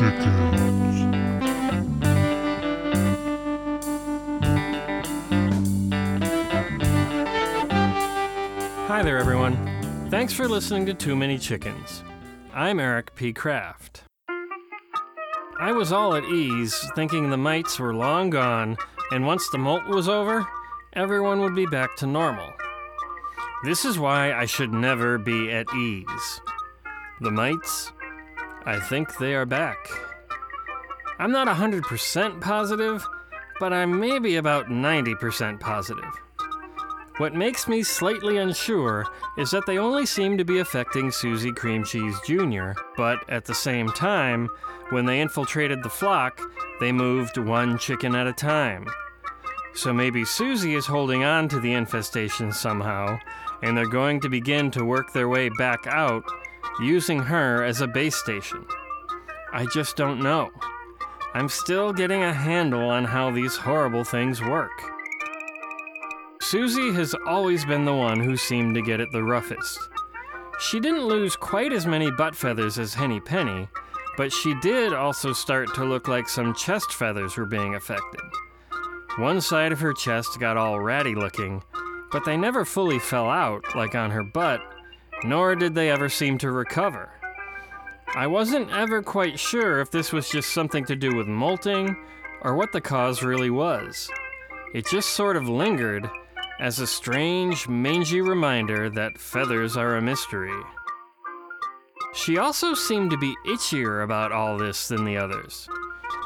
chickens. Hi there, everyone. Thanks for listening to Too Many Chickens. I'm Eric P. Kraft. I was all at ease, thinking the mites were long gone, and once the molt was over, everyone would be back to normal. This is why I should never be at ease. The mites, I think they are back. I'm not 100% positive, but I'm maybe about 90% positive. What makes me slightly unsure is that they only seem to be affecting Susie Cream Cheese Jr., but at the same time, when they infiltrated the flock, they moved one chicken at a time. So maybe Susie is holding on to the infestation somehow, and they're going to begin to work their way back out using her as a base station. I just don't know. I'm still getting a handle on how these horrible things work. Susie has always been the one who seemed to get it the roughest. She didn't lose quite as many butt feathers as Henny Penny, but she did also start to look like some chest feathers were being affected. One side of her chest got all ratty looking, but they never fully fell out like on her butt, nor did they ever seem to recover. I wasn't ever quite sure if this was just something to do with molting or what the cause really was. It just sort of lingered as a strange, mangy reminder that feathers are a mystery. She also seemed to be itchier about all this than the others.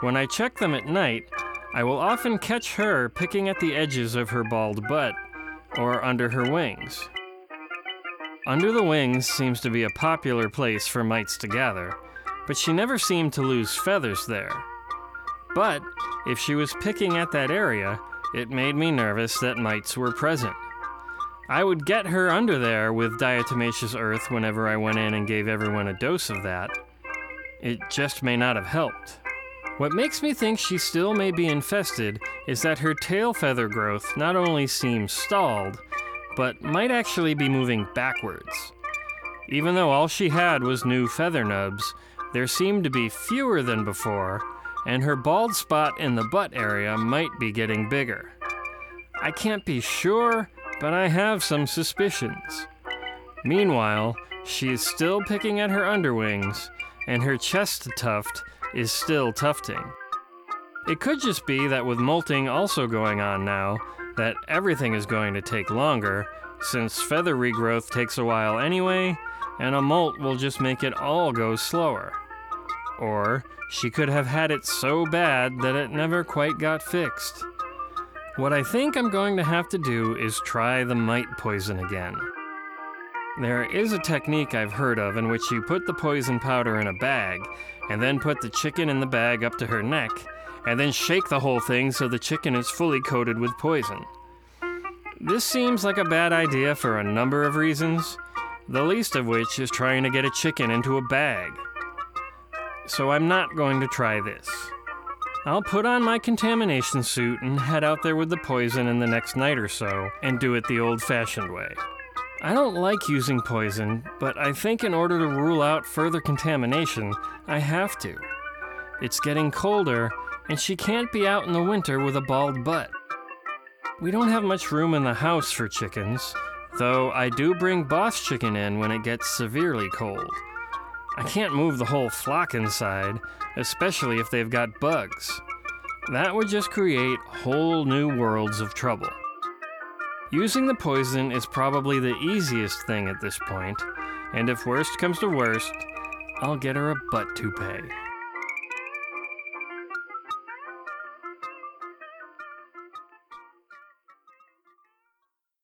When I check them at night, I will often catch her picking at the edges of her bald butt or under her wings. Under the wings seems to be a popular place for mites to gather, but she never seemed to lose feathers there. But if she was picking at that area, it made me nervous that mites were present. I would get her under there with diatomaceous earth whenever I went in and gave everyone a dose of that. It just may not have helped. What makes me think she still may be infested is that her tail feather growth not only seems stalled, but might actually be moving backwards. Even though all she had was new feather nubs, there seemed to be fewer than before, and her bald spot in the butt area might be getting bigger. I can't be sure, but I have some suspicions. Meanwhile, she is still picking at her underwings, and her chest tuft is still tufting. It could just be that with molting also going on now, that everything is going to take longer, since feather regrowth takes a while anyway, and a molt will just make it all go slower. Or she could have had it so bad that it never quite got fixed. What I think I'm going to have to do is try the mite poison again. There is a technique I've heard of in which you put the poison powder in a bag, and then put the chicken in the bag up to her neck, and then shake the whole thing so the chicken is fully coated with poison. This seems like a bad idea for a number of reasons, the least of which is trying to get a chicken into a bag so I'm not going to try this. I'll put on my contamination suit and head out there with the poison in the next night or so and do it the old fashioned way. I don't like using poison, but I think in order to rule out further contamination, I have to. It's getting colder, and she can't be out in the winter with a bald butt. We don't have much room in the house for chickens, though I do bring boss chicken in when it gets severely cold. I can't move the whole flock inside, especially if they've got bugs. That would just create whole new worlds of trouble. Using the poison is probably the easiest thing at this point, and if worst comes to worst, I'll get her a butt toupee.